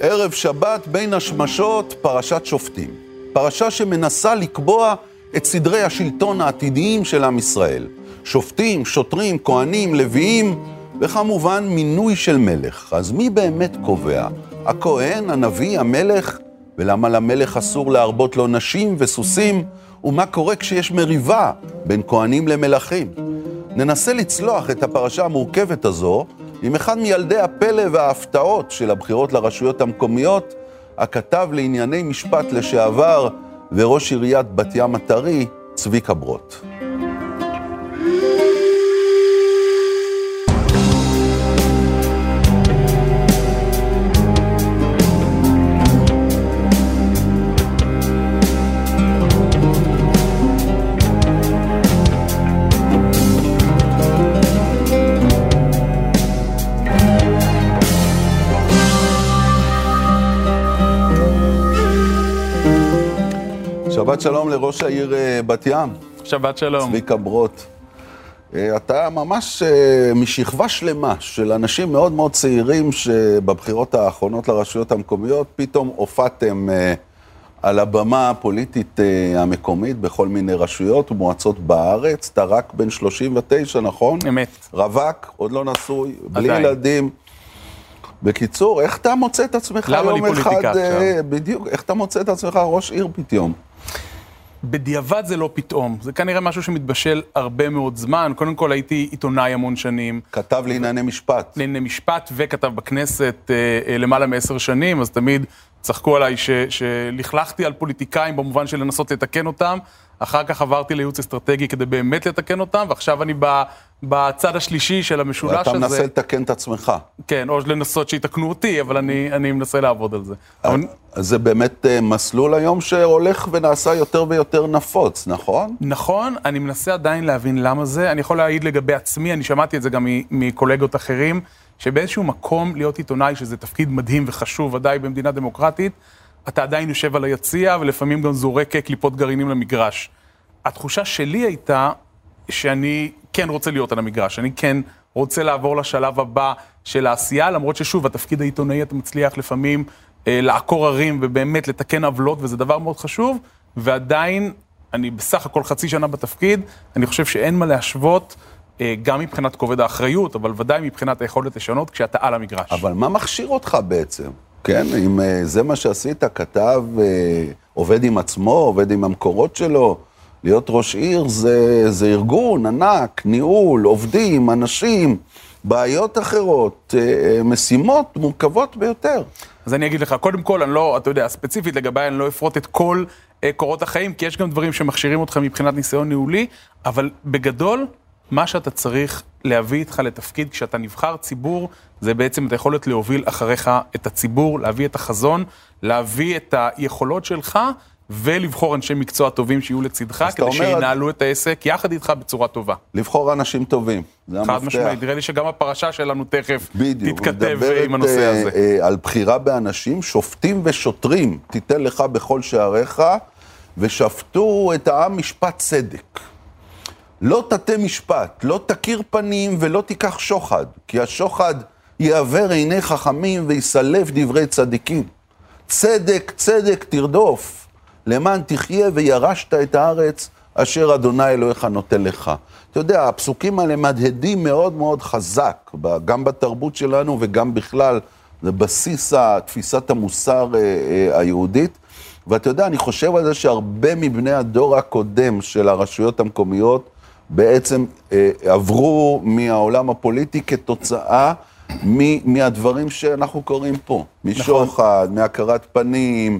ערב שבת בין השמשות, פרשת שופטים. פרשה שמנסה לקבוע את סדרי השלטון העתידיים של עם ישראל. שופטים, שוטרים, כהנים, לוויים, וכמובן מינוי של מלך. אז מי באמת קובע? הכהן, הנביא, המלך? ולמה למלך אסור להרבות לו נשים וסוסים? ומה קורה כשיש מריבה בין כהנים למלכים? ננסה לצלוח את הפרשה המורכבת הזו עם אחד מילדי הפלא וההפתעות של הבחירות לרשויות המקומיות, הכתב לענייני משפט לשעבר וראש עיריית בת ים הטרי, צביקה ברוט. שבת שלום לראש העיר אה, בת ים. שבת שלום. צביקה ברוט. אה, אתה ממש אה, משכבה שלמה של אנשים מאוד מאוד צעירים שבבחירות האחרונות לרשויות המקומיות פתאום הופעתם על הבמה הפוליטית המקומית בכל מיני רשויות ומועצות בארץ. אתה רק בן 39, נכון? אמת. רווק, עוד לא נשוי, בלי עדיין. ילדים. בקיצור, איך אתה מוצא את עצמך למה יום אני אחד, פוליטיקה אה, עכשיו? בדיוק, איך אתה מוצא את עצמך ראש עיר פתאום? בדיעבד זה לא פתאום, זה כנראה משהו שמתבשל הרבה מאוד זמן. קודם כל הייתי עיתונאי המון שנים, כתב לענייני משפט. לענייני משפט וכתב בכנסת אה, אה, למעלה מעשר שנים, אז תמיד צחקו עליי שלכלכתי על פוליטיקאים במובן של לנסות לתקן אותם. אחר כך עברתי לייעוץ אסטרטגי כדי באמת לתקן אותם, ועכשיו אני בצד השלישי של המשולש ואתה הזה. מנסה לתקן את עצמך. כן, או לנסות שיתקנו אותי, אבל אני, אני מנסה לעבוד על זה. אבל... זה באמת אה, מסלול היום שהולך ונעשה יותר ויותר נפוץ, נכון? נכון, אני מנסה עדיין להבין למה זה. אני יכול להעיד לגבי עצמי, אני שמעתי את זה גם מקולגות אחרים, שבאיזשהו מקום להיות עיתונאי, שזה תפקיד מדהים וחשוב, ודאי במדינה דמוקרטית, אתה עדיין יושב על היציע ולפעמים גם זורק קליפות גרעינים למגרש. התחושה שלי הייתה שאני כן רוצה להיות על המגרש, אני כן רוצה לעבור לשלב הבא של העשייה, למרות ששוב, התפקיד העיתונאי אתה מצליח לפעמים אה, לעקור ערים ובאמת לתקן עוולות, וזה דבר מאוד חשוב, ועדיין, אני בסך הכל חצי שנה בתפקיד, אני חושב שאין מה להשוות, אה, גם מבחינת כובד האחריות, אבל ודאי מבחינת היכולת לשנות כשאתה על המגרש. אבל מה מכשיר אותך בעצם? כן, אם אה, זה מה שעשית, כתב, אה, עובד עם עצמו, עובד עם המקורות שלו, להיות ראש עיר זה, זה ארגון ענק, ניהול, עובדים, אנשים, בעיות אחרות, אה, משימות מורכבות ביותר. אז אני אגיד לך, קודם כל, אני לא, אתה יודע, ספציפית לגביי, אני לא אפרוט את כל קורות החיים, כי יש גם דברים שמכשירים אותך מבחינת ניסיון ניהולי, אבל בגדול, מה שאתה צריך להביא איתך לתפקיד כשאתה נבחר ציבור, זה בעצם את היכולת להוביל אחריך את הציבור, להביא את החזון, להביא את היכולות שלך. ולבחור אנשי מקצוע טובים שיהיו לצדך, כדי אומר- שינהלו את העסק יחד איתך בצורה טובה. לבחור אנשים טובים, זה חד המפתח. משמעית, נראה לי שגם הפרשה שלנו תכף בדיוק, תתכתב מדברת, עם הנושא אה, הזה. אה, על בחירה באנשים, שופטים ושוטרים, תיתן לך בכל שעריך, ושפטו את העם משפט צדק. לא תטה משפט, לא תכיר פנים ולא תיקח שוחד, כי השוחד יעוור עיני חכמים ויסלף דברי צדיקים. צדק, צדק תרדוף, למען תחיה וירשת את הארץ אשר אדוני אלוהיך נותן לך. אתה יודע, הפסוקים האלה מהדהדים מאוד מאוד חזק, גם בתרבות שלנו וגם בכלל, זה בסיס תפיסת המוסר אה, אה, היהודית. ואתה יודע, אני חושב על זה שהרבה מבני הדור הקודם של הרשויות המקומיות בעצם אה, עברו מהעולם הפוליטי כתוצאה מ- מהדברים שאנחנו קוראים פה. משוחד, מהכרת פנים,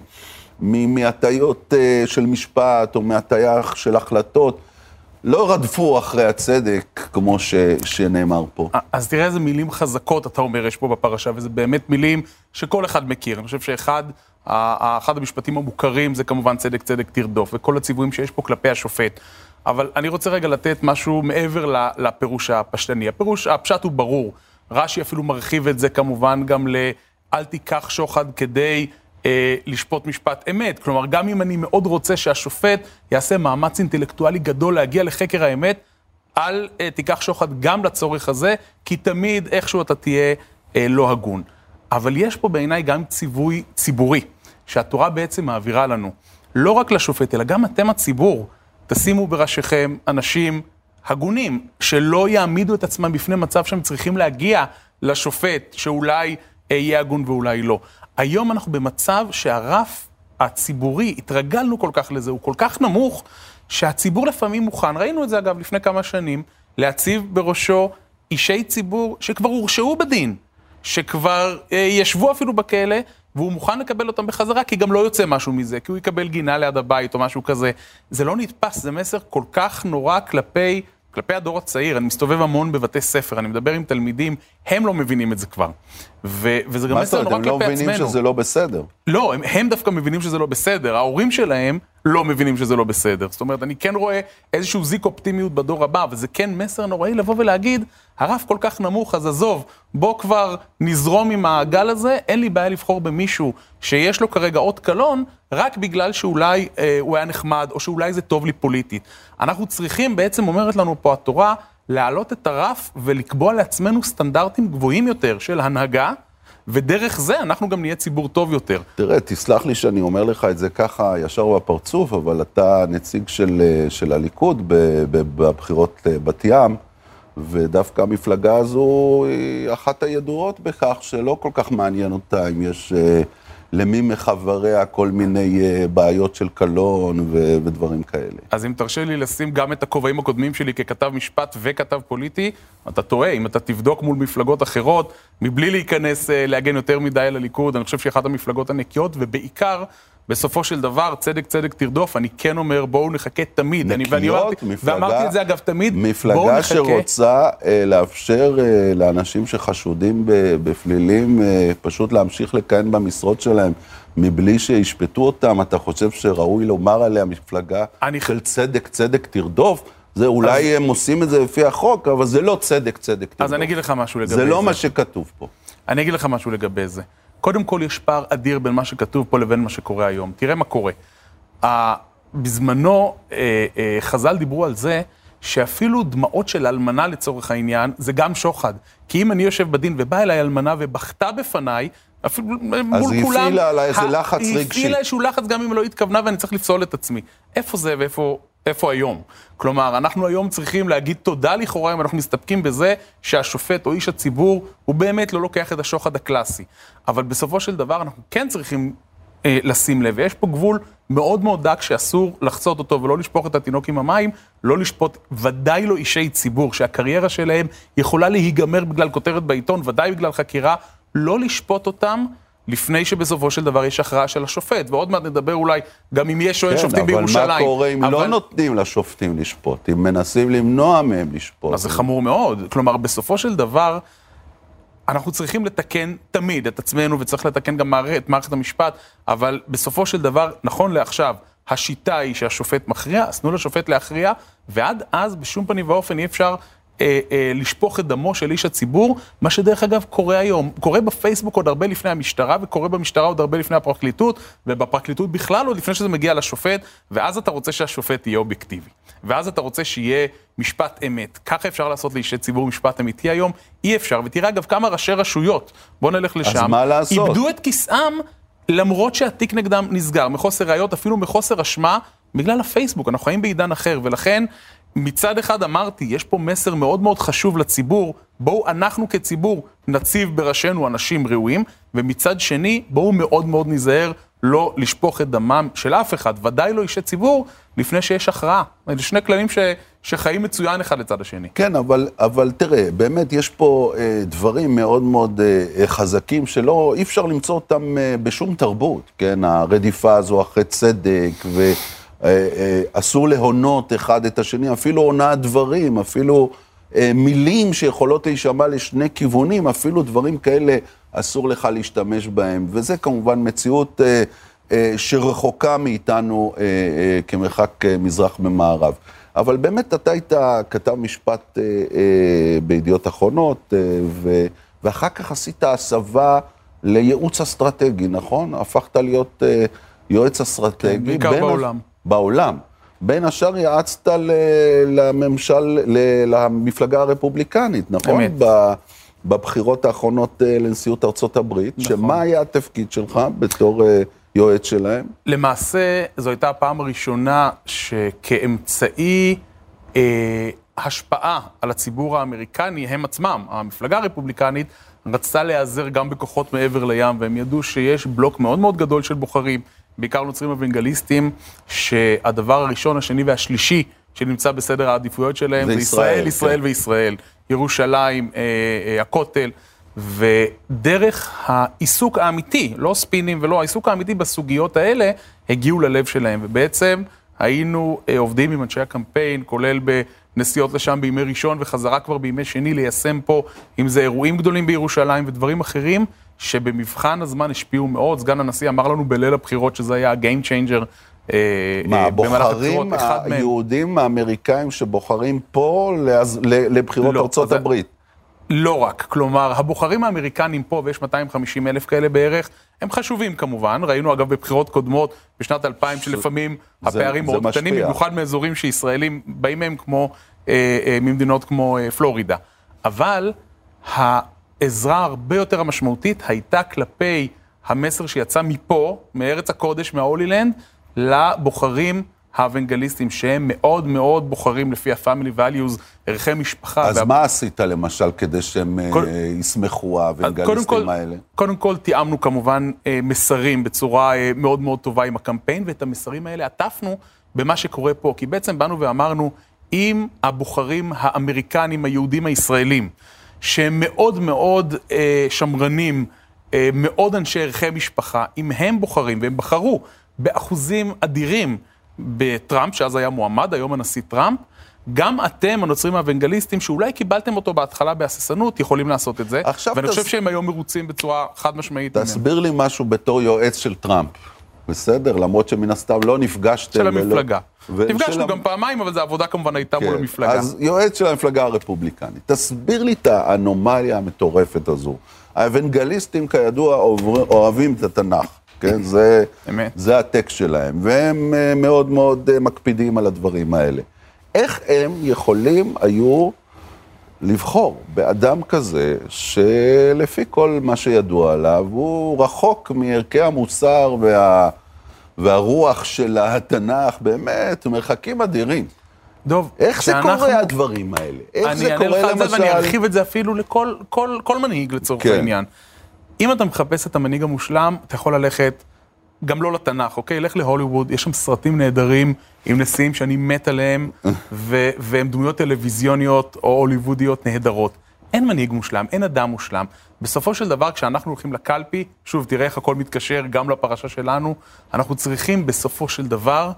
מהטיות אה, של משפט או מהטיה של החלטות. לא רדפו אחרי הצדק, כמו ש, שנאמר פה. אז תראה איזה מילים חזקות אתה אומר יש פה בפרשה, וזה באמת מילים שכל אחד מכיר. אני חושב שאחד אחד המשפטים המוכרים זה כמובן צדק צדק תרדוף, וכל הציוויים שיש פה כלפי השופט. אבל אני רוצה רגע לתת משהו מעבר לפירוש הפשטני. הפירוש, הפשט הוא ברור. רש"י אפילו מרחיב את זה כמובן גם ל... אל תיקח שוחד כדי אה, לשפוט משפט אמת. כלומר, גם אם אני מאוד רוצה שהשופט יעשה מאמץ אינטלקטואלי גדול להגיע לחקר האמת, אל אה, תיקח שוחד גם לצורך הזה, כי תמיד איכשהו אתה תהיה אה, לא הגון. אבל יש פה בעיניי גם ציווי ציבורי, שהתורה בעצם מעבירה לנו. לא רק לשופט, אלא גם אתם הציבור. תשימו בראשיכם אנשים הגונים, שלא יעמידו את עצמם בפני מצב שהם צריכים להגיע לשופט, שאולי יהיה הגון ואולי לא. היום אנחנו במצב שהרף הציבורי, התרגלנו כל כך לזה, הוא כל כך נמוך, שהציבור לפעמים מוכן, ראינו את זה אגב לפני כמה שנים, להציב בראשו אישי ציבור שכבר הורשעו בדין, שכבר אה, ישבו אפילו בכלא, והוא מוכן לקבל אותם בחזרה, כי גם לא יוצא משהו מזה, כי הוא יקבל גינה ליד הבית או משהו כזה. זה לא נתפס, זה מסר כל כך נורא כלפי כלפי הדור הצעיר, אני מסתובב המון בבתי ספר, אני מדבר עם תלמידים, הם לא מבינים את זה כבר. ו- וזה גם מסר נורא כלפי עצמנו. מה זאת אומרת, הם לא מבינים שזה לא בסדר. לא, הם, הם דווקא מבינים שזה לא בסדר, ההורים שלהם לא מבינים שזה לא בסדר. זאת אומרת, אני כן רואה איזשהו זיק אופטימיות בדור הבא, וזה כן מסר נוראי לבוא ולהגיד, הרף כל כך נמוך, אז עזוב, בוא כבר נזרום עם הגל הזה, אין לי בעיה לבחור במישהו שיש לו כרגע אות קלון, רק בגלל שאולי אה, הוא היה נחמד, או שאולי זה טוב לי פוליטית. אנחנו צריכים, בעצם אומרת לנו פה התורה, להעלות את הרף ולקבוע לעצמנו סטנדרטים גבוהים יותר של הנהגה, ודרך זה אנחנו גם נהיה ציבור טוב יותר. תראה, תסלח לי שאני אומר לך את זה ככה ישר בפרצוף, אבל אתה נציג של, אה, של הליכוד בבחירות אה, בת ים, ודווקא המפלגה הזו היא אחת הידועות בכך שלא כל כך מעניין אותה אם יש אה, למי מחבריה כל מיני uh, בעיות של קלון ו- ודברים כאלה. אז אם תרשה לי לשים גם את הכובעים הקודמים שלי ככתב משפט וכתב פוליטי, אתה טועה, אם אתה תבדוק מול מפלגות אחרות, מבלי להיכנס uh, להגן יותר מדי על הליכוד, אני חושב שהיא אחת המפלגות הנקיות, ובעיקר, בסופו של דבר, צדק צדק תרדוף, אני כן אומר, בואו נחכה תמיד. נקיות, אני, ואני מפלגה, ואמרתי את זה אגב תמיד, מפלגה שרוצה אה, לאפשר אה, לאנשים שחשודים בפלילים אה, פשוט להמשיך לכהן במשרות שלהם. מבלי שישפטו אותם, אתה חושב שראוי לומר עליה מפלגה אני... של צדק, צדק תרדוף? זה אולי אז... הם עושים את זה לפי החוק, אבל זה לא צדק, צדק תרדוף. אז אני אגיד לך משהו לגבי זה. זה לא מה שכתוב פה. אני אגיד לך משהו לגבי זה. קודם כל יש פער אדיר בין מה שכתוב פה לבין מה שקורה היום. תראה מה קורה. בזמנו אה, אה, חז"ל דיברו על זה שאפילו דמעות של אלמנה לצורך העניין, זה גם שוחד. כי אם אני יושב בדין ובאה אליי אלמנה ובכתה בפניי, אפילו מול כולם... אז היא הפעילה עליי איזה לחץ רגשי. היא הפעילה איזשהו לחץ גם אם לא התכוונה ואני צריך לפסול את עצמי. איפה זה ואיפה איפה היום? כלומר, אנחנו היום צריכים להגיד תודה לכאורה אם אנחנו מסתפקים בזה שהשופט או איש הציבור הוא באמת לא לוקח את השוחד הקלאסי. אבל בסופו של דבר אנחנו כן צריכים אה, לשים לב, ויש פה גבול מאוד מאוד דק שאסור לחצות אותו ולא לשפוך את התינוק עם המים, לא לשפוט ודאי לא אישי ציבור, שהקריירה שלהם יכולה להיגמר בגלל כותרת בעיתון, ודאי בגלל חקירה, לא לשפוט אותם. לפני שבסופו של דבר יש הכרעה של השופט, ועוד מעט נדבר אולי גם אם יש או אין כן, שופטים בירושלים. כן, אבל מה קורה אם לא אבל... לא נותנים לשופטים לשפוט, אם מנסים למנוע מהם לשפוט? אז זה חמור מאוד. כלומר, בסופו של דבר, אנחנו צריכים לתקן תמיד את עצמנו, וצריך לתקן גם את מערכת המשפט, אבל בסופו של דבר, נכון לעכשיו, השיטה היא שהשופט מכריע, אז תנו לשופט להכריע, ועד אז בשום פנים ואופן אי אפשר לשפוך את דמו של איש הציבור, מה שדרך אגב קורה היום. קורה בפייסבוק עוד הרבה לפני המשטרה, וקורה במשטרה עוד הרבה לפני הפרקליטות, ובפרקליטות בכלל עוד לפני שזה מגיע לשופט, ואז אתה רוצה שהשופט יהיה אובייקטיבי. ואז אתה רוצה שיהיה משפט אמת. ככה אפשר לעשות לאישי ציבור משפט אמיתי היום? אי אפשר. ותראה אגב כמה ראשי רשויות, בוא נלך לשם, אז מה לעשות? איבדו את כיסאם למרות שהתיק נגדם נסגר, מחוסר ראיות, אפילו מחוסר אשמה, בגלל הפייסבוק. אנחנו חיים בעידן אחר, ולכן מצד אחד אמרתי, יש פה מסר מאוד מאוד חשוב לציבור, בואו אנחנו כציבור נציב בראשינו אנשים ראויים, ומצד שני, בואו מאוד מאוד ניזהר לא לשפוך את דמם של אף אחד, ודאי לא אישי ציבור, לפני שיש הכרעה. אלה שני כללים ש, שחיים מצוין אחד לצד השני. כן, אבל, אבל תראה, באמת יש פה אה, דברים מאוד מאוד אה, חזקים שלא, אי אפשר למצוא אותם אה, בשום תרבות, כן? הרדיפה הזו אחרי צדק, ו... אה, אה, אסור להונות אחד את השני, אפילו הונאת דברים, אפילו אה, מילים שיכולות להישמע לשני כיוונים, אפילו דברים כאלה אסור לך להשתמש בהם. וזה כמובן מציאות שרחוקה מאיתנו כמרחק מזרח ממערב. אבל באמת אתה היית כתב משפט בידיעות אחרונות, ואחר כך עשית הסבה לייעוץ אסטרטגי, נכון? הפכת להיות יועץ אסטרטגי. כן, בעיקר בעולם. בעולם. בין השאר יעצת לממשל, למפלגה הרפובליקנית, נכון? אמת. בבחירות האחרונות אה, לנשיאות ארצות הברית, נכון. שמה היה התפקיד שלך בתור אה, יועץ שלהם? למעשה, זו הייתה הפעם הראשונה שכאמצעי אה, השפעה על הציבור האמריקני, הם עצמם, המפלגה הרפובליקנית, רצתה להיעזר גם בכוחות מעבר לים, והם ידעו שיש בלוק מאוד מאוד גדול של בוחרים, בעיקר נוצרים אוונגליסטים, שהדבר הראשון, השני והשלישי שנמצא בסדר העדיפויות שלהם זה זה ישראל, ישראל, ישראל כן. וישראל, ירושלים, אה, אה, הכותל. ודרך העיסוק האמיתי, לא ספינים ולא, העיסוק האמיתי בסוגיות האלה, הגיעו ללב שלהם. ובעצם היינו אה, עובדים עם אנשי הקמפיין, כולל בנסיעות לשם בימי ראשון וחזרה כבר בימי שני, ליישם פה, אם זה אירועים גדולים בירושלים ודברים אחרים, שבמבחן הזמן השפיעו מאוד. סגן הנשיא אמר לנו בליל הבחירות שזה היה ה-game changer. אה, מה, אה, מהם. היהודים האמריקאים שבוחרים פה לבחירות לא, ארצות אז- הברית? לא רק, כלומר, הבוחרים האמריקנים פה, ויש 250 אלף כאלה בערך, הם חשובים כמובן. ראינו אגב בבחירות קודמות, בשנת 2000, שלפעמים זה- הפערים זה מאוד קטנים. במיוחד מאזורים שישראלים באים מהם כמו, אה, אה, ממדינות כמו אה, פלורידה. אבל העזרה הרבה יותר המשמעותית הייתה כלפי המסר שיצא מפה, מארץ הקודש, מההולילנד, לבוחרים האוונגליסטים, שהם מאוד מאוד בוחרים לפי ה-family values, ערכי משפחה. אז וה- מה עשית למשל כדי שהם אה, כל- ישמחו, קודם האוונגליסטים כל, האלה? קודם כל תיאמנו כמובן אה, מסרים בצורה אה, מאוד מאוד טובה עם הקמפיין, ואת המסרים האלה עטפנו במה שקורה פה. כי בעצם באנו ואמרנו, אם הבוחרים האמריקנים, היהודים הישראלים, שהם מאוד מאוד אה, שמרנים, אה, מאוד אנשי ערכי משפחה, אם הם בוחרים, והם בחרו באחוזים אדירים בטראמפ, שאז היה מועמד, היום הנשיא טראמפ, גם אתם, הנוצרים האוונגליסטים, שאולי קיבלתם אותו בהתחלה בהססנות, יכולים לעשות את זה. עכשיו ואני תס- חושב שהם היום מרוצים בצורה חד משמעית. ממנו. תסביר לי משהו בתור יועץ של טראמפ. בסדר? למרות שמן הסתם לא נפגשתם. של המפלגה. ו- של נפגשנו המ- גם פעמיים, אבל זו עבודה כמובן הייתה מול כן. המפלגה. אז יועץ של המפלגה הרפובליקנית. תסביר לי את האנומליה המטורפת הזו. האוונגליסטים, כידוע, אוהב- אוהבים את התנ"ך. כן, זה. זה הטקסט שלהם, והם אה, מאוד מאוד אה, מקפידים על הדברים האלה. איך הם יכולים היו לבחור באדם כזה, שלפי כל מה שידוע עליו, הוא רחוק מערכי המוסר וה, והרוח של התנ"ך, באמת, מרחקים אדירים. דוב, איך זה כשאנחנו- קורה הדברים האלה? איך אני זה אענה קורה לך על זה למשל? ואני ארחיב את זה אפילו לכל כל, כל מנהיג לצורך כן. העניין. אם אתה מחפש את המנהיג המושלם, אתה יכול ללכת גם לא לתנ"ך, אוקיי? לך להוליווד, יש שם סרטים נהדרים עם נשיאים שאני מת עליהם, ו- והם דמויות טלוויזיוניות או הוליוודיות נהדרות. אין מנהיג מושלם, אין אדם מושלם. בסופו של דבר, כשאנחנו הולכים לקלפי, שוב, תראה איך הכל מתקשר גם לפרשה שלנו, אנחנו צריכים בסופו של דבר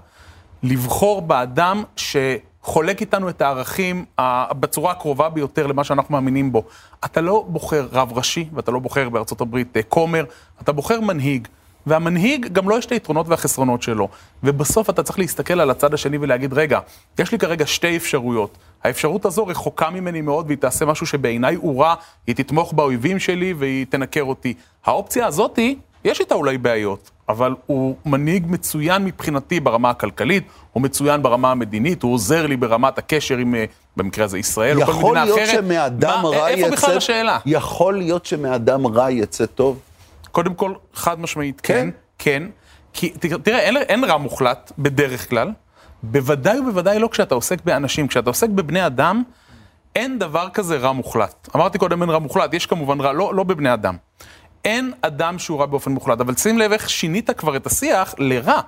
לבחור באדם שחולק איתנו את הערכים בצורה הקרובה ביותר למה שאנחנו מאמינים בו. אתה לא בוחר רב ראשי, ואתה לא בוחר בארצות הברית אה, כומר, אתה בוחר מנהיג. והמנהיג גם לא יש את היתרונות והחסרונות שלו. ובסוף אתה צריך להסתכל על הצד השני ולהגיד, רגע, יש לי כרגע שתי אפשרויות. האפשרות הזו רחוקה ממני מאוד והיא תעשה משהו שבעיניי הוא רע, היא תתמוך באויבים שלי והיא תנקר אותי. האופציה הזאתי, יש איתה אולי בעיות, אבל הוא מנהיג מצוין מבחינתי ברמה הכלכלית, הוא מצוין ברמה המדינית, הוא עוזר לי ברמת הקשר עם, אה, במקרה הזה ישראל, או כל יכול מדינה להיות אחרת. שמאדם מה- רע יצא... איפה בכלל השאלה? יכול להיות שמאדם רע יצא טוב? קודם כל, חד משמעית, כן? כן, כן. כי תראה, אין, אין רע מוחלט בדרך כלל. בוודאי ובוודאי לא כשאתה עוסק באנשים. כשאתה עוסק בבני אדם, אין דבר כזה רע מוחלט. אמרתי קודם אין רע מוחלט, יש כמובן רע, לא, לא בבני אדם. אין אדם שהוא רע באופן מוחלט, אבל שים לב איך שינית כבר את השיח לרע.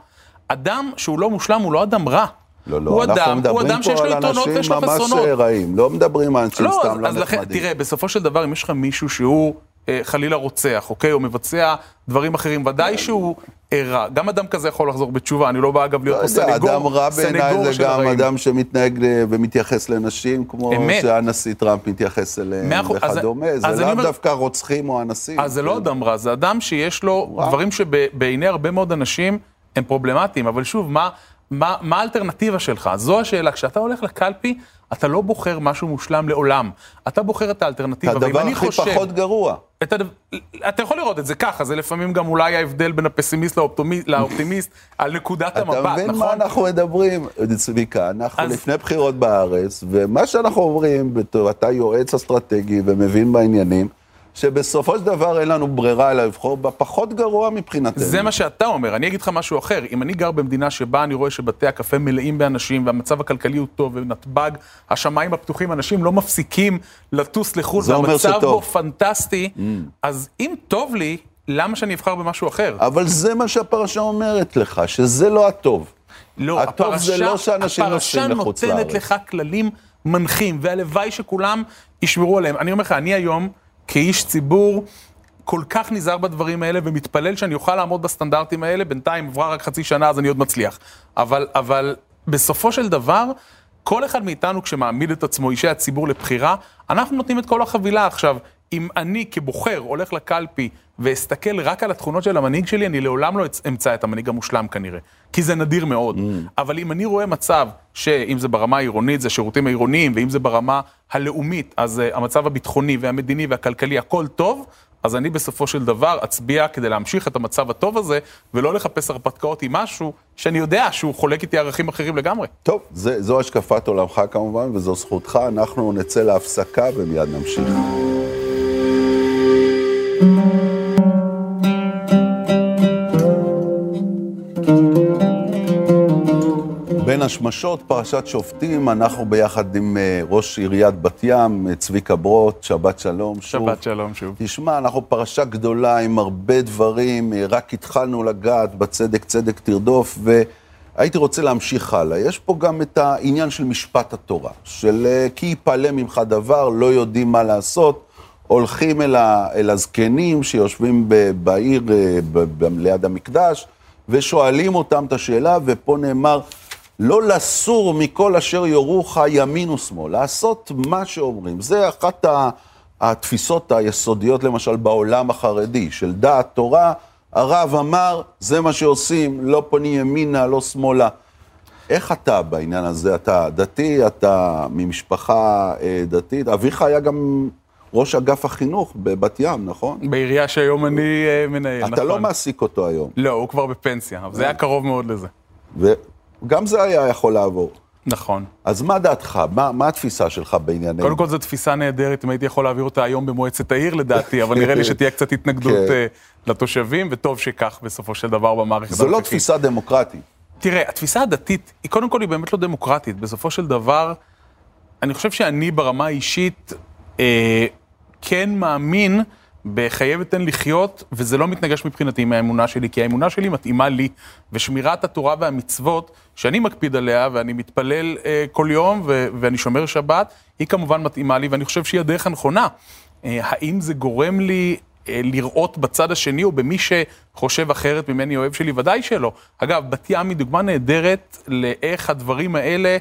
אדם שהוא לא מושלם הוא לא אדם רע. לא, לא, הוא אנחנו אדם, הוא מדברים אדם שיש לו יתרונות ויש לו ממש חסרונות. רעים, לא מדברים על אנשים לא, סתם לא נחמדים. תראה, בסופו של דבר, אם יש לך מישהו שהוא אה, חלילה רוצח, אוקיי, או מבצע דברים אחרים, ודאי שהוא אה, רע. גם אדם כזה יכול לחזור בתשובה, אני לא בא אגב להיות לא פה יודע, סנגור, אדם רע בעיניי סנגור זה של גם. אדם שמתנהג ל- ומתייחס לנשים, כמו אמת. שהנשיא טראמפ מתייחס אליהם וכדומה. זה לאו דווקא רוצחים או אנסים. אז זה לא כן. אדם רע, זה אדם שיש לו דברים שבעיני הרבה מאוד אנשים הם פרובלמטיים, אבל שוב, מה, מה, מה האלטרנטיבה שלך? זו השאלה. כשאתה הולך לקלפי, אתה לא בוחר משהו מושלם לעולם. אתה בוחר את האלטרנטיבה. ואם הדבר הכי חושב- פחות גרוע. את הדבר, אתה יכול לראות את זה ככה, זה לפעמים גם אולי ההבדל בין הפסימיסט לאופטימיסט, לאופטימיסט על נקודת המבט, נכון? אתה מבין מה אנחנו מדברים, צביקה? אנחנו אז- לפני בחירות בארץ, ומה שאנחנו אומרים, בתור אתה יועץ אסטרטגי ומבין בעניינים, שבסופו של דבר אין לנו ברירה אלא לבחור בפחות גרוע מבחינתנו. זה מה שאתה אומר, אני אגיד לך משהו אחר. אם אני גר במדינה שבה אני רואה שבתי הקפה מלאים באנשים והמצב הכלכלי הוא טוב ונתב"ג, השמיים הפתוחים, אנשים לא מפסיקים לטוס לחו"ל והמצב. Mm. בו פנטסטי, אז אם טוב לי, למה שאני אבחר במשהו אחר? אבל זה מה שהפרשה אומרת לך, שזה לא הטוב. לא, הטוב זה לא שאנשים נוסעים לחוץ הפרשה נותנת לארץ. לך כללים מנחים, והלוואי שכולם ישמרו עליהם. אני אומר לך, אני היום, כאיש ציבור, כל כך נזהר בדברים האלה, ומתפלל שאני אוכל לעמוד בסטנדרטים האלה, בינתיים עברה רק חצי שנה, אז אני עוד מצליח. אבל, אבל בסופו של דבר, כל אחד מאיתנו, כשמעמיד את עצמו, אישי הציבור לבחירה, אנחנו נותנים את כל החבילה. עכשיו, אם אני כבוחר הולך לקלפי ואסתכל רק על התכונות של המנהיג שלי, אני לעולם לא אמצא את המנהיג המושלם כנראה. כי זה נדיר מאוד. אבל אם אני רואה מצב, שאם זה ברמה העירונית, זה שירותים העירוניים, ואם זה ברמה הלאומית, אז uh, המצב הביטחוני והמדיני והכלכלי, הכל טוב, אז אני בסופו של דבר אצביע כדי להמשיך את המצב הטוב הזה, ולא לחפש הרפתקאות עם משהו שאני יודע שהוא חולק איתי ערכים אחרים לגמרי. טוב, זה, זו השקפת עולמך כמובן, וזו זכותך. אנחנו נצא להפסקה ומיד נמשיך. בין השמשות, פרשת שופטים, אנחנו ביחד עם אה, ראש עיריית בת ים, אה, צביקה ברוט, שבת שלום. שוב. שבת שלום שוב. תשמע, אנחנו פרשה גדולה עם הרבה דברים, אה, רק התחלנו לגעת בצדק צדק תרדוף, והייתי רוצה להמשיך הלאה. יש פה גם את העניין של משפט התורה, של כי יפעלה ממך דבר, לא יודעים מה לעשות, הולכים אל, ה, אל הזקנים שיושבים ב, בעיר, אה, ב, ב, ליד המקדש, ושואלים אותם את השאלה, ופה נאמר, לא לסור מכל אשר יורוך ימין ושמאל, לעשות מה שאומרים. זה אחת ה... התפיסות היסודיות, למשל, בעולם החרדי, של דעת תורה, הרב אמר, זה מה שעושים, לא פונים ימינה, לא שמאלה. איך אתה בעניין הזה? אתה דתי, אתה ממשפחה אה, דתית, אביך היה גם ראש אגף החינוך בבת ים, נכון? בעירייה שהיום אני אה, מנהל, נכון. אתה לא מעסיק אותו היום, לא, הוא כבר בפנסיה, אבל זה היה קרוב מאוד לזה. וגם זה היה יכול לעבור. נכון. אז מה דעתך? מה, מה התפיסה שלך בעניינים? קודם כל זו תפיסה נהדרת, אם הייתי יכול להעביר אותה היום במועצת העיר לדעתי, אבל נראה לי שתהיה קצת התנגדות כן. אה, לתושבים, וטוב שכך בסופו של דבר במערכת זו לא. תפיסה דמוקרטית. תראה, התפיסה הדתית, היא קודם כל היא באמת לא דמוקרטית. בסופו של דבר, אני חושב שאני ברמה האישית אה, כן מאמין בחיי ותן לחיות, וזה לא מתנגש מבחינתי עם האמונה שלי, כי האמונה שלי מתאימה לי, ושמירת התורה והמצוות, שאני מקפיד עליה, ואני מתפלל אה, כל יום, ו- ואני שומר שבת, היא כמובן מתאימה לי, ואני חושב שהיא הדרך הנכונה. אה, האם זה גורם לי אה, לראות בצד השני או במי שחושב אחרת ממני אוהב שלי? ודאי שלא. אגב, בת ים היא דוגמה נהדרת לאיך הדברים האלה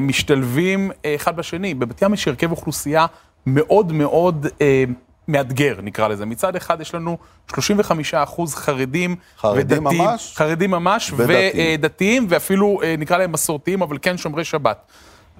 משתלבים אחד בשני. בבת ים יש הרכב אוכלוסייה מאוד מאוד אה, מאתגר, נקרא לזה. מצד אחד יש לנו 35 אחוז חרדים חרדים ודתיים, ממש? חרדים ממש, ודתיים. ודתיים, ואפילו אה, נקרא להם מסורתיים, אבל כן שומרי שבת.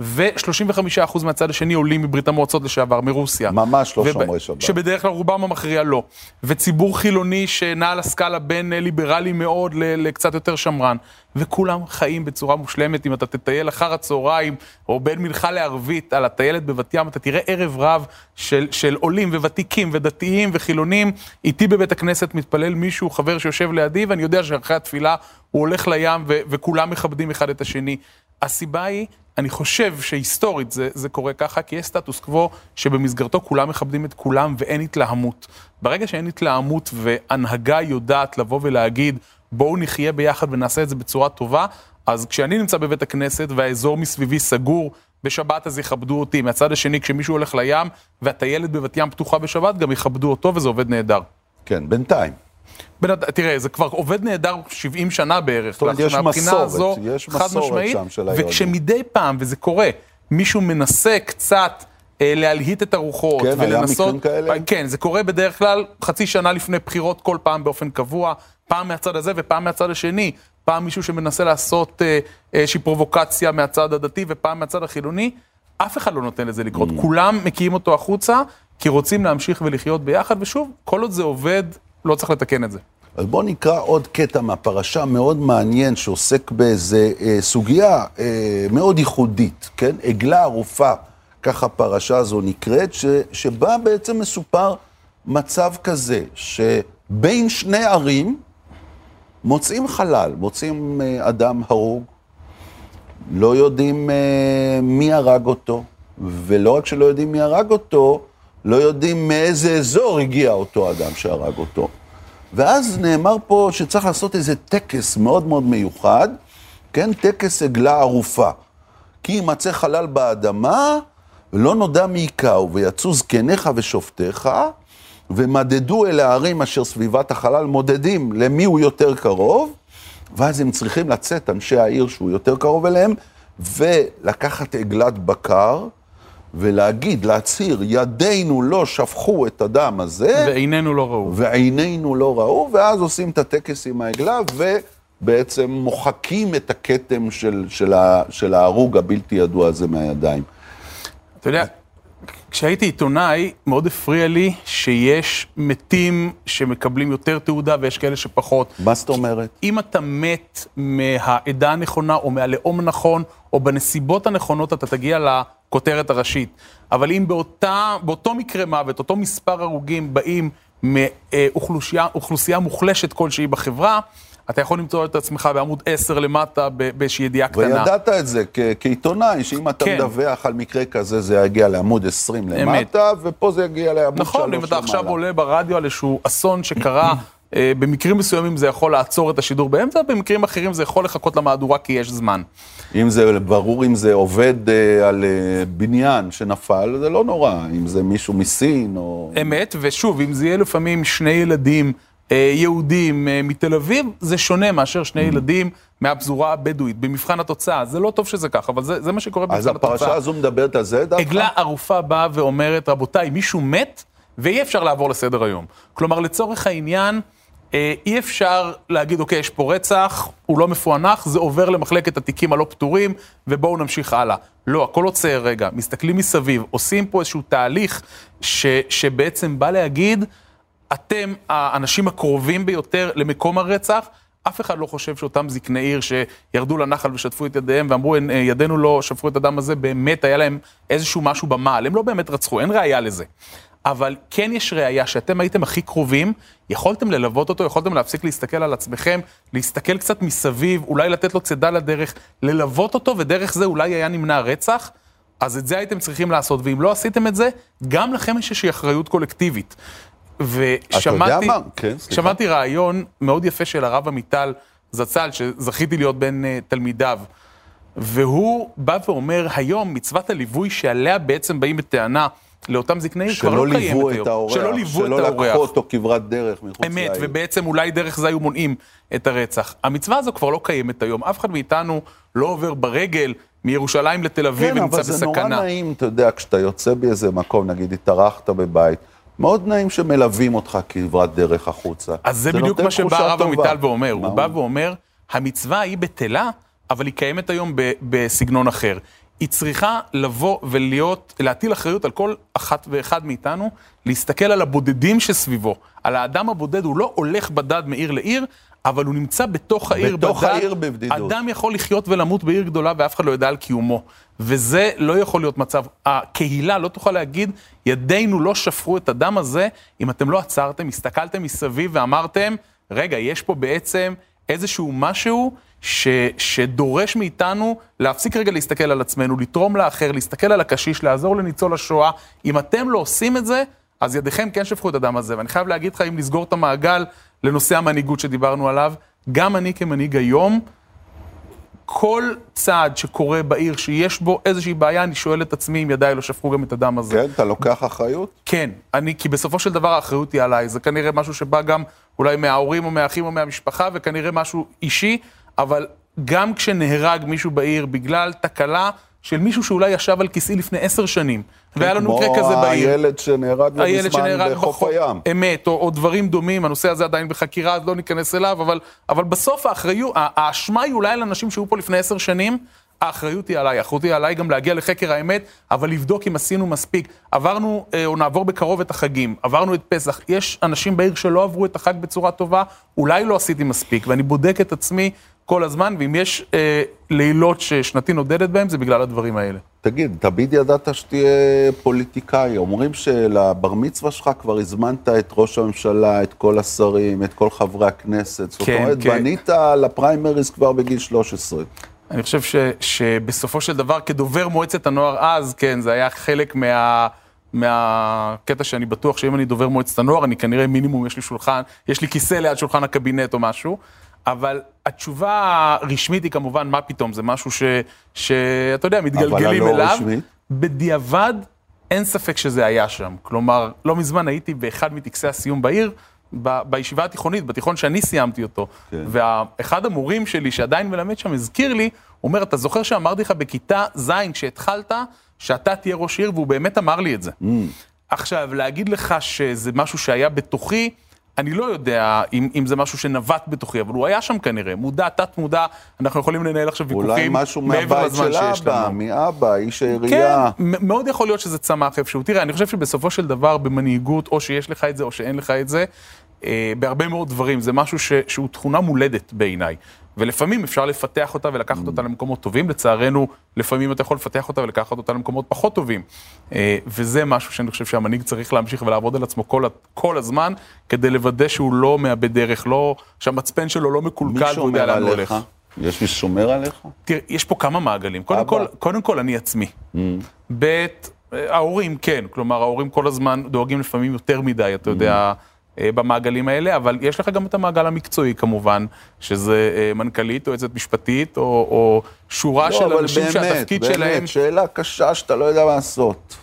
ו-35% מהצד השני עולים מברית המועצות לשעבר, מרוסיה. ממש לא וב- שומרי שבת. שבדרך כלל רובם המכריע לא. וציבור חילוני שנע על הסקאלה בין אה, ליברלי מאוד לקצת יותר שמרן. וכולם חיים בצורה מושלמת. אם אתה תטייל אחר הצהריים, או בין מנחה לערבית על הטיילת בבת ים, אתה תראה ערב רב של, של עולים וותיקים ודתיים וחילונים. איתי בבית הכנסת מתפלל מישהו, חבר שיושב לידי, ואני יודע שאחרי התפילה הוא הולך לים ו- וכולם מכבדים אחד את השני. הסיבה היא, אני חושב שהיסטורית זה, זה קורה ככה, כי יש סטטוס קוו שבמסגרתו כולם מכבדים את כולם ואין התלהמות. ברגע שאין התלהמות והנהגה יודעת לבוא ולהגיד, בואו נחיה ביחד ונעשה את זה בצורה טובה, אז כשאני נמצא בבית הכנסת והאזור מסביבי סגור, בשבת אז יכבדו אותי. מהצד השני, כשמישהו הולך לים והטיילת בבת ים פתוחה בשבת, גם יכבדו אותו וזה עובד נהדר. כן, בינתיים. אד- תראה, זה כבר עובד נהדר 70 שנה בערך. זאת אומרת, יש מסורת, הזו, יש מסורת שם של היהודים. וכשמדי פעם, וזה קורה, מישהו מנסה קצת אה, להלהיט את הרוחות, כן, היה ולנסות... מקרים כאלה? כן, זה קורה בדרך כלל חצי שנה לפני בחירות, כל פעם באופן קבוע, פעם מהצד הזה ופעם מהצד השני. פעם מישהו שמנסה לעשות אה, איזושהי פרובוקציה מהצד הדתי ופעם מהצד החילוני. אף אחד לא נותן לזה לקרות, Mm. כולם מקיאים אותו החוצה, כי רוצים להמשיך ולחיות ביחד, ושוב, כל עוד זה עובד, לא צריך לתקן את זה. אז בואו נקרא עוד קטע מהפרשה מאוד מעניין שעוסק באיזה אה, סוגיה אה, מאוד ייחודית, כן? עגלה ערופה, ככה הפרשה הזו נקראת, ש, שבה בעצם מסופר מצב כזה, שבין שני ערים מוצאים חלל, מוצאים אה, אדם הרוג, לא יודעים אה, מי הרג אותו, ולא רק שלא יודעים מי הרג אותו, לא יודעים מאיזה אזור הגיע אותו אדם שהרג אותו. ואז נאמר פה שצריך לעשות איזה טקס מאוד מאוד מיוחד, כן, טקס עגלה ערופה. כי יימצא חלל באדמה, ולא נודע מי יכהו, ויצאו זקניך ושופטיך, ומדדו אל הערים אשר סביבת החלל, מודדים למי הוא יותר קרוב, ואז הם צריכים לצאת, אנשי העיר שהוא יותר קרוב אליהם, ולקחת עגלת בקר, ולהגיד, להצהיר, ידינו לא שפכו את הדם הזה. ועינינו לא ראו. ועינינו לא ראו, ואז עושים את הטקס עם העגלה, ובעצם מוחקים את הכתם של, של, ה, של ההרוג הבלתי ידוע הזה מהידיים. אתה יודע, כשהייתי עיתונאי, מאוד הפריע לי שיש מתים שמקבלים יותר תעודה ויש כאלה שפחות. מה זאת אומרת? אם אתה מת מהעדה הנכונה או מהלאום הנכון, או בנסיבות הנכונות, אתה תגיע לכותרת הראשית. אבל אם באותה, באותו מקרה מוות, אותו מספר הרוגים באים מאוכלוסייה מוחלשת כלשהי בחברה, אתה יכול למצוא את עצמך בעמוד 10 למטה באיזושהי ידיעה קטנה. וידעת את זה כעיתונאי, שאם אתה כן. מדווח על מקרה כזה, זה יגיע לעמוד 20 למטה, ופה זה יגיע לעמוד 3 נכון, אם אתה עכשיו עולה ברדיו על איזשהו אסון שקרה, במקרים מסוימים זה יכול לעצור את השידור באמצע, במקרים אחרים זה יכול לחכות למהדורה כי יש זמן. אם זה ברור, אם זה עובד אה, על אה, בניין שנפל, זה לא נורא, אם זה מישהו מסין או... אמת, ושוב, אם זה יהיה לפעמים שני ילדים... אה, יהודים אה, מתל אביב, זה שונה מאשר שני ילדים מהפזורה הבדואית, במבחן התוצאה. זה לא טוב שזה ככה, אבל זה, זה מה שקורה במבחן התוצאה. אז הפרשה הזו מדברת על זה דווקא? עגלה ערופה באה ואומרת, רבותיי, מישהו מת, ואי אפשר לעבור לסדר היום. כלומר, לצורך העניין, אה, אי אפשר להגיד, אוקיי, יש פה רצח, הוא לא מפוענח, זה עובר למחלקת התיקים הלא פתורים, ובואו נמשיך הלאה. לא, הכל עוצר רגע, מסתכלים מסביב, עושים פה איזשהו תהליך ש, שבעצם בא להגיד, אתם האנשים הקרובים ביותר למקום הרצח, אף אחד לא חושב שאותם זקני עיר שירדו לנחל ושטפו את ידיהם ואמרו, אה, ידינו לא שפכו את הדם הזה, באמת היה להם איזשהו משהו במעל. הם לא באמת רצחו, אין ראייה לזה. אבל כן יש ראייה שאתם הייתם הכי קרובים, יכולתם ללוות אותו, יכולתם להפסיק להסתכל על עצמכם, להסתכל קצת מסביב, אולי לתת לו צידה לדרך, ללוות אותו, ודרך זה אולי היה נמנע רצח. אז את זה הייתם צריכים לעשות, ואם לא עשיתם את זה, גם לכם יש איזושהי אחריות קולקטיבית. ושמעתי כן, שמעתי רעיון מאוד יפה של הרב עמיטל זצ"ל, שזכיתי להיות בין uh, תלמידיו, והוא בא ואומר, היום מצוות הליווי שעליה בעצם באים בטענה לאותם זקני עיר כבר לא קיימת היום. האורח, שלא ליוו את האורח. שלא לקחו אותו כברת דרך מחוץ לעיר. אמת, ובעצם אולי דרך זה היו מונעים את הרצח. המצווה הזו כבר לא קיימת היום, אף אחד מאיתנו לא עובר ברגל מירושלים לתל אביב ונמצא בסכנה. כן, אבל זה נורא נעים, אתה יודע, כשאתה יוצא באיזה מקום, נגיד התארחת בבית, מאוד נעים שמלווים אותך כברת דרך החוצה. אז זה, זה בדיוק מה שבא הרב עמיטל ואומר. הוא בא ואומר, המצווה היא בטלה, אבל היא קיימת היום בסגנון אחר. היא צריכה לבוא ולהיות, להטיל אחריות על כל אחת ואחד מאיתנו, להסתכל על הבודדים שסביבו. על האדם הבודד, הוא לא הולך בדד מעיר לעיר, אבל הוא נמצא בתוך העיר בתוך בדד. העיר בבדידות. אדם יכול לחיות ולמות בעיר גדולה ואף אחד לא יודע על קיומו. וזה לא יכול להיות מצב. הקהילה לא תוכל להגיד, ידינו לא שפכו את הדם הזה, אם אתם לא עצרתם, הסתכלתם מסביב ואמרתם, רגע, יש פה בעצם איזשהו משהו ש, שדורש מאיתנו להפסיק רגע להסתכל על עצמנו, לתרום לאחר, להסתכל על הקשיש, לעזור לניצול השואה. אם אתם לא עושים את זה, אז ידיכם כן שפכו את הדם הזה. ואני חייב להגיד לך, אם לסגור את המעגל לנושא המנהיגות שדיברנו עליו, גם אני כמנהיג היום, כל צעד שקורה בעיר שיש בו איזושהי בעיה, אני שואל את עצמי אם ידיי לא שפכו גם את הדם הזה. כן, אתה לוקח אחריות? כן, אני, כי בסופו של דבר האחריות היא עליי. זה כנראה משהו שבא גם אולי מההורים או מהאחים או מהמשפחה, וכנראה משהו אישי, אבל גם כשנהרג מישהו בעיר בגלל תקלה, של מישהו שאולי ישב על כיסאי לפני עשר שנים, והיה לנו מקרה כזה בעיר. כמו הילד שנהרג לא מזמן בחוף הים. אמת, או, או דברים דומים, הנושא הזה עדיין בחקירה, אז לא ניכנס אליו, אבל, אבל בסוף האחריות, האשמה היא אולי על אנשים שהיו פה לפני עשר שנים, האחריות היא עליי, האחריות היא עליי גם להגיע לחקר האמת, אבל לבדוק אם עשינו מספיק. עברנו, אה, או נעבור בקרוב את החגים, עברנו את פסח, יש אנשים בעיר שלא עברו את החג בצורה טובה, אולי לא עשיתי מספיק, ואני בודק את עצמי כל הזמן, ואם יש אה, לילות ששנתי נודדת בהם, זה בגלל הדברים האלה. תגיד, תמיד ידעת שתהיה פוליטיקאי. אומרים שלבר מצווה שלך כבר הזמנת את ראש הממשלה, את כל השרים, את כל חברי הכנסת. זאת כן, אומרת, כן. בנית לפריימריז כבר בגיל 13. אני חושב ש, שבסופו של דבר, כדובר מועצת הנוער אז, כן, זה היה חלק מה... מהקטע שאני בטוח שאם אני דובר מועצת הנוער, אני כנראה מינימום יש לי שולחן, יש לי כיסא ליד שולחן הקבינט או משהו, אבל התשובה הרשמית היא כמובן, מה פתאום, זה משהו ש- שאתה יודע, מתגלגלים הלא אליו. רשמית? בדיעבד, אין ספק שזה היה שם. כלומר, לא מזמן הייתי באחד מטקסי הסיום בעיר, ב- בישיבה התיכונית, בתיכון שאני סיימתי אותו. כן. ואחד המורים שלי, שעדיין מלמד שם, הזכיר לי, הוא אומר, אתה זוכר שאמרתי לך בכיתה ז', כשהתחלת, שאתה תהיה ראש עיר, והוא באמת אמר לי את זה. עכשיו, להגיד לך שזה משהו שהיה בתוכי, אני לא יודע אם, אם זה משהו שנבט בתוכי, אבל הוא היה שם כנראה, מודע, תת-מודע, אנחנו יכולים לנהל עכשיו ויכוחים אולי משהו מעבר מהבית לזמן של שיש אבא, לנו. מאבא, איש כן, העירייה. מ- מאוד יכול להיות שזה צמח איפשהו. תראה, אני חושב שבסופו של דבר במנהיגות, או שיש לך את זה או שאין לך את זה, אה, בהרבה מאוד דברים, זה משהו ש, שהוא תכונה מולדת בעיניי. ולפעמים אפשר לפתח אותה ולקחת אותה למקומות טובים, לצערנו, לפעמים אתה יכול לפתח אותה ולקחת אותה למקומות פחות טובים. אה, וזה משהו שאני חושב שהמנהיג צריך להמשיך ולעבוד על עצמו כל, כל הזמן, כדי לוודא שהוא לא מאבד דרך, לא, שהמצפן שלו לא מקולקל והוא יודע שומר לאן הוא? הולך. יש מי ששומר עליך? תראה, יש פה כמה מעגלים. קודם. כל, קודם כל, אני עצמי. ב', אה, ההורים כן, כלומר, ההורים כל הזמן דואגים לפעמים יותר מדי, אתה יודע, אה, במעגלים האלה, אבל יש לך גם את המעגל המקצועי כמובן, שזה אה, מנכ"לית או יועצת משפטית, או, או שורה לא, של אבל אנשים באמת, שהתפקיד שלהם... באמת, שאלה קשה שאתה לא יודע מה לעשות.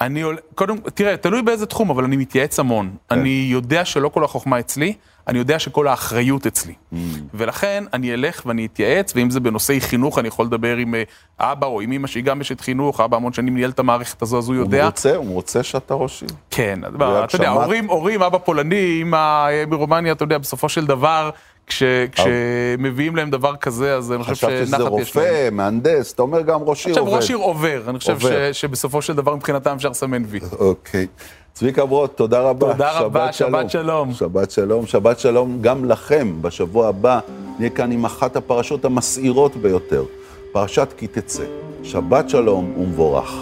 אני. קודם, תראה, תלוי באיזה תחום, אבל אני מתייעץ המון. כן. אני יודע שלא כל החוכמה אצלי, אני יודע שכל האחריות אצלי. Mm. ולכן אני אלך ואני אתייעץ, ואם זה בנושאי חינוך, אני יכול לדבר עם אה, אבא או עם אמא שהיא גם אשת חינוך, אבא המון שנים ניהל את המערכת הזו, אז הוא הוא יודע. רוצה, הוא רוצה שאתה ראש עיר. כן, אתה יודע, הורים, הורים, אבא פולני, אמא אה, מרומניה, אתה יודע, בסופו של דבר, כש, כשמביאים להם דבר כזה, אז אני חושב חשבתי שזה שנחת יש להם. רופא, מהנדס, אתה אומר גם ראש עיר עכשיו, עובד. ראש עיר עובר, אני חושב עובר. ש, שבסופו של דבר מבחינתם אפשר לסמן וי. אוקיי. צביקה ברוט, תודה רבה. תודה רבה, שבת שלום. שבת שלום, שבת שלום גם לכם. בשבוע הבא נהיה כאן עם אחת הפרשות המסעירות ביותר, פרשת כי תצא. שבת שלום ומבורך.